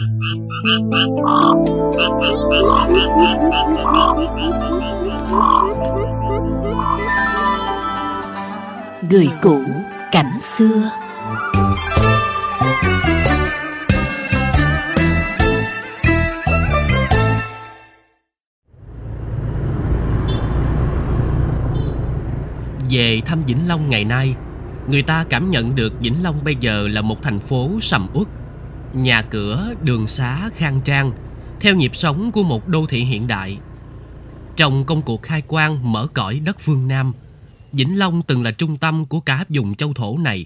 Người cũ cảnh xưa. Về thăm Vĩnh Long ngày nay, Người ta cảm nhận được Vĩnh Long bây giờ là một thành phố sầm uất. Nhà cửa, đường xá khang trang Theo nhịp sống của một đô thị hiện đại. Trong công cuộc khai quang mở cõi đất phương Nam Vĩnh Long từng là trung tâm của cả vùng châu thổ này.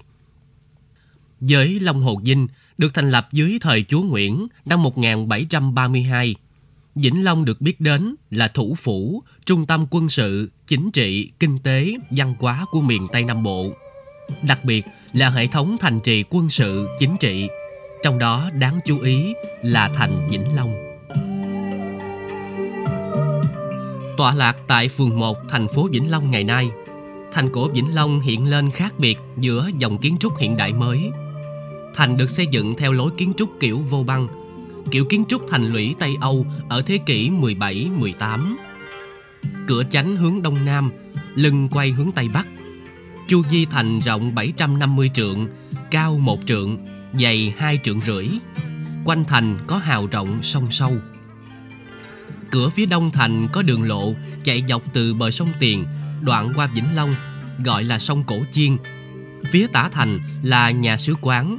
Giới Long Hồ Dinh được thành lập dưới thời chúa Nguyễn năm 1732 Vĩnh Long được biết đến là thủ phủ, trung tâm quân sự, chính trị, kinh tế, văn hóa của miền Tây Nam Bộ. Đặc biệt là hệ thống thành trì quân sự, chính trị, trong đó đáng chú ý là thành Vĩnh Long. Tọa lạc tại phường 1 thành phố Vĩnh Long ngày nay, thành cổ Vĩnh Long hiện lên khác biệt giữa dòng kiến trúc hiện đại mới. Thành được xây dựng theo lối kiến trúc kiểu vô băng, kiểu kiến trúc thành lũy Tây Âu ở thế kỷ 17-18. Cửa chánh hướng đông nam, lưng quay hướng tây bắc. Chu vi thành rộng 750 trượng, cao một trượng, dày hai trượng rưỡi. Quanh thành có hào rộng sông sâu. Cửa phía đông thành có đường lộ chạy dọc từ bờ sông Tiền, đoạn qua Vĩnh Long, gọi là sông Cổ Chiên. Phía tả thành là nhà sứ quán,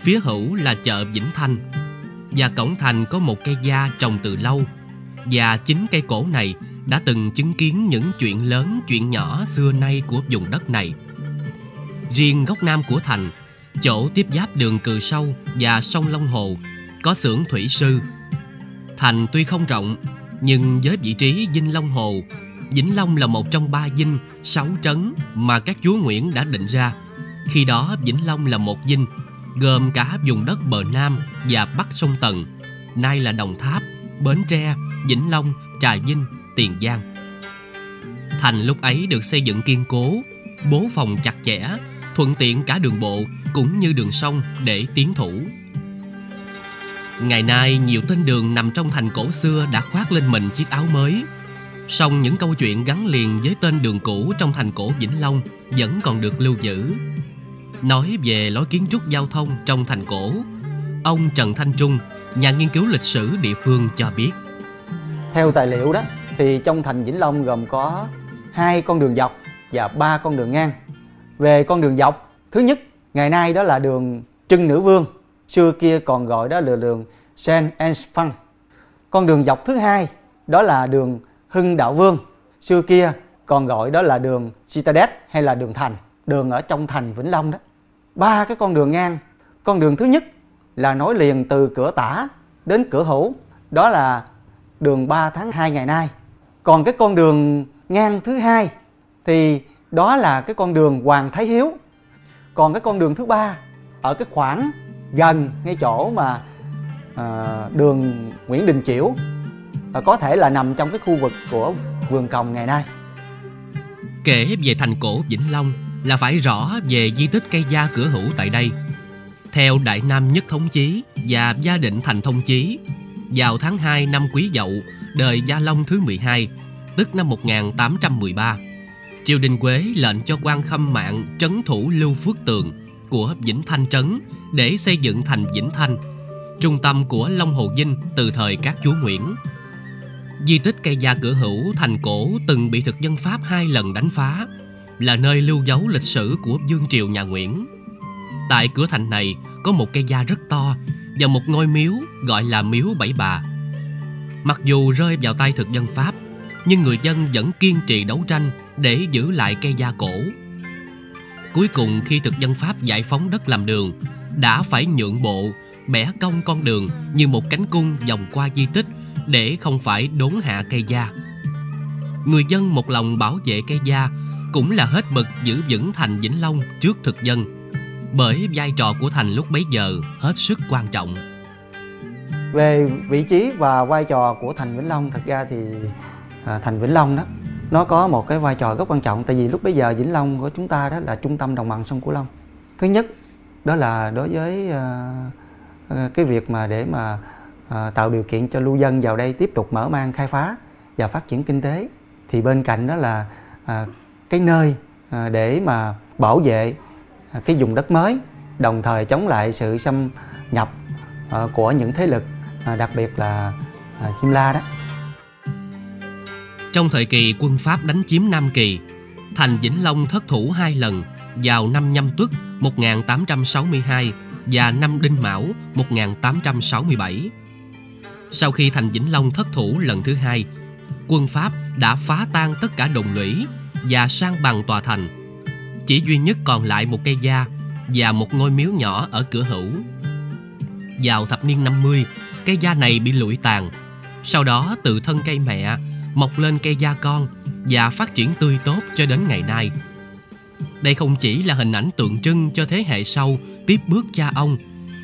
phía hữu là chợ Vĩnh Thanh và cổng thành có một cây gia trồng từ lâu và chính cây cổ này đã từng chứng kiến những chuyện lớn chuyện nhỏ xưa nay của vùng đất này riêng góc nam của thành chỗ tiếp giáp đường cừ sâu và sông long hồ có xưởng thủy sư thành tuy không rộng nhưng với vị trí dinh long hồ vĩnh long là một trong ba dinh sáu trấn mà các chúa nguyễn đã định ra khi đó vĩnh long là một dinh gồm cả vùng đất bờ Nam và Bắc sông Tần, nay là Đồng Tháp, Bến Tre, Vĩnh Long, Trà Vinh, Tiền Giang. Thành lúc ấy được xây dựng kiên cố, bố phòng chặt chẽ, thuận tiện cả đường bộ cũng như đường sông để tiến thủ. Ngày nay, nhiều tên đường nằm trong thành cổ xưa đã khoác lên mình chiếc áo mới. Song những câu chuyện gắn liền với tên đường cũ trong thành cổ Vĩnh Long vẫn còn được lưu giữ nói về lối kiến trúc giao thông trong thành cổ. Ông Trần Thanh Trung, nhà nghiên cứu lịch sử địa phương cho biết. Theo tài liệu đó thì trong thành Vĩnh Long gồm có hai con đường dọc và ba con đường ngang. Về con đường dọc, thứ nhất ngày nay đó là đường Trưng Nữ Vương, xưa kia còn gọi đó là đường Saint Enfant. Con đường dọc thứ hai đó là đường Hưng Đạo Vương, xưa kia còn gọi đó là đường Citadel hay là đường thành, đường ở trong thành Vĩnh Long đó. Ba cái con đường ngang. Con đường thứ nhất là nối liền từ cửa tả đến cửa hữu đó là đường 3 tháng 2 ngày nay. Còn cái con đường ngang thứ hai thì đó là cái con đường Hoàng Thái Hiếu. Còn cái con đường thứ ba ở cái khoảng gần ngay chỗ mà à, đường Nguyễn Đình Chiểu à, có thể là nằm trong cái khu vực của vườn còng ngày nay. Kể về thành cổ Vĩnh Long là phải rõ về di tích cây gia cửa hữu tại đây. Theo Đại Nam Nhất Thống Chí và Gia Định Thành Thông Chí, vào tháng 2 năm Quý Dậu, đời Gia Long thứ 12, tức năm 1813, triều đình Quế lệnh cho quan khâm mạng trấn thủ Lưu Phước Tường của Vĩnh Thanh Trấn để xây dựng thành Vĩnh Thanh, trung tâm của Long Hồ Dinh từ thời các chúa Nguyễn. Di tích cây gia cửa hữu thành cổ từng bị thực dân Pháp hai lần đánh phá là nơi lưu dấu lịch sử của vương triều nhà Nguyễn. Tại cửa thành này có một cây gia rất to và một ngôi miếu gọi là miếu Bảy Bà. Mặc dù rơi vào tay thực dân Pháp, nhưng người dân vẫn kiên trì đấu tranh để giữ lại cây gia cổ. Cuối cùng khi thực dân Pháp giải phóng đất làm đường, đã phải nhượng bộ, bẻ cong con đường như một cánh cung vòng qua di tích để không phải đốn hạ cây gia. Người dân một lòng bảo vệ cây gia cũng là hết mực giữ vững thành Vĩnh Long trước thực dân bởi vai trò của thành lúc bấy giờ hết sức quan trọng về vị trí và vai trò của thành Vĩnh Long thật ra thì à, thành Vĩnh Long đó nó có một cái vai trò rất quan trọng tại vì lúc bấy giờ Vĩnh Long của chúng ta đó là trung tâm đồng bằng sông Cửu Long. Thứ nhất đó là đối với uh, cái việc mà để mà uh, tạo điều kiện cho lưu dân vào đây tiếp tục mở mang khai phá và phát triển kinh tế thì bên cạnh đó là uh, cái nơi uh, để mà bảo vệ uh, cái vùng đất mới đồng thời chống lại sự xâm nhập uh, của những thế lực uh, đặc biệt là uh, Simla đó. Trong thời kỳ quân Pháp đánh chiếm Nam Kỳ, thành Vĩnh Long thất thủ hai lần vào năm Nhâm Tuất 1862 và năm Đinh Mão 1867. Sau khi thành Vĩnh Long thất thủ lần thứ hai, quân Pháp đã phá tan tất cả đồng lũy và sang bằng tòa thành. Chỉ duy nhất còn lại một cây gia và một ngôi miếu nhỏ ở cửa hữu. Vào thập niên 50, cây gia này bị lụi tàn. Sau đó từ thân cây mẹ mọc lên cây gia con và phát triển tươi tốt cho đến ngày nay. Đây không chỉ là hình ảnh tượng trưng cho thế hệ sau tiếp bước cha ông,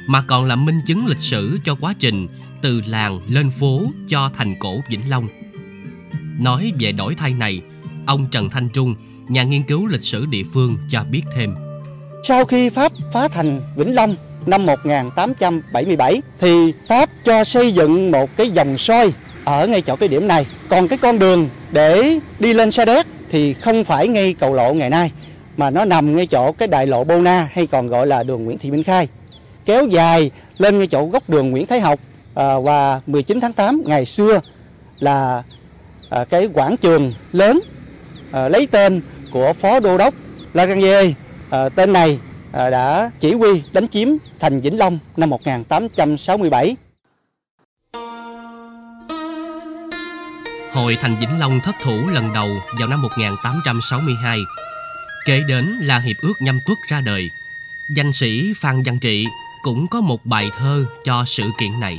mà còn là minh chứng lịch sử cho quá trình từ làng lên phố cho thành cổ Vĩnh Long. Nói về đổi thay này, ông Trần Thanh Trung, nhà nghiên cứu lịch sử địa phương cho biết thêm. Sau khi Pháp phá thành Vĩnh Long năm 1877 thì Pháp cho xây dựng một cái dòng soi ở ngay chỗ cái điểm này. Còn cái con đường để đi lên Sa Đéc thì không phải ngay cầu lộ ngày nay mà nó nằm ngay chỗ cái đại lộ Bô Na hay còn gọi là đường Nguyễn Thị Minh Khai. Kéo dài lên ngay chỗ góc đường Nguyễn Thái Học à, và 19 tháng 8 ngày xưa là à, cái quảng trường lớn à, lấy tên của phó đô đốc Lagrange. À, tên này à, đã chỉ huy đánh chiếm thành Vĩnh Long năm 1867. Hồi thành Vĩnh Long thất thủ lần đầu vào năm 1862. Kế đến là Hiệp ước Nhâm Tuất ra đời. Danh sĩ Phan Văn Trị cũng có một bài thơ cho sự kiện này.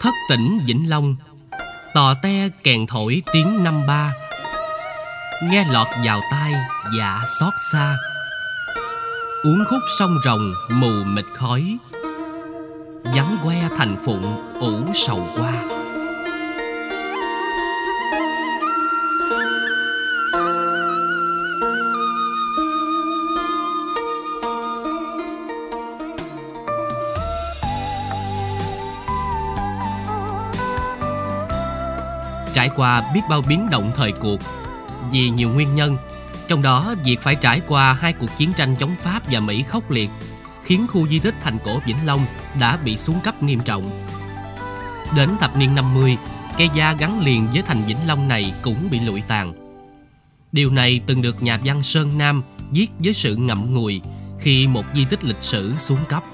Thất tỉnh Vĩnh Long, Tò te kèn thổi tiếng năm ba Nghe lọt vào tai dạ xót xa Uống khúc sông rồng mù mịt khói Vắng que thành phụng ủ sầu qua. Trải qua biết bao biến động thời cuộc, Vì nhiều nguyên nhân, Trong đó việc phải trải qua hai cuộc chiến tranh chống Pháp và Mỹ khốc liệt Khiến khu di tích thành cổ Vĩnh Long đã bị xuống cấp nghiêm trọng Đến thập niên 50 Cây gia gắn liền với thành Vĩnh Long này cũng bị lụi tàn Điều này từng được nhà văn Sơn Nam viết với sự ngậm ngùi khi một di tích lịch sử xuống cấp.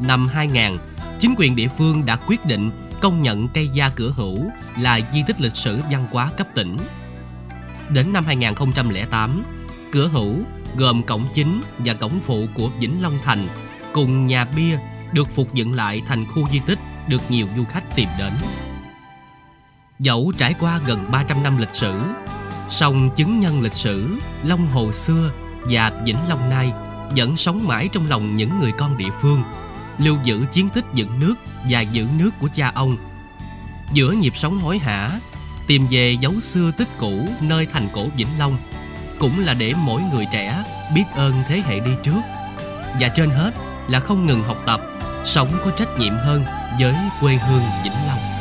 Năm 2000, chính quyền địa phương đã quyết định công nhận cây gia cửa hữu là di tích lịch sử văn hóa cấp tỉnh. Đến năm 2008, cửa hữu gồm cổng chính và cổng phụ của Vĩnh Long Thành cùng nhà bia được phục dựng lại thành khu di tích được nhiều du khách tìm đến. Dẫu trải qua gần 300 năm lịch sử, song chứng nhân lịch sử, Long Hồ xưa và Vĩnh Long nay vẫn sống mãi trong lòng những người con địa phương, lưu giữ chiến tích dựng nước và giữ nước của cha ông. Giữa nhịp sống hối hả, tìm về dấu xưa tích cũ nơi thành cổ Vĩnh Long cũng là để mỗi người trẻ biết ơn thế hệ đi trước và trên hết là không ngừng học tập, sống có trách nhiệm hơn với quê hương Vĩnh Long.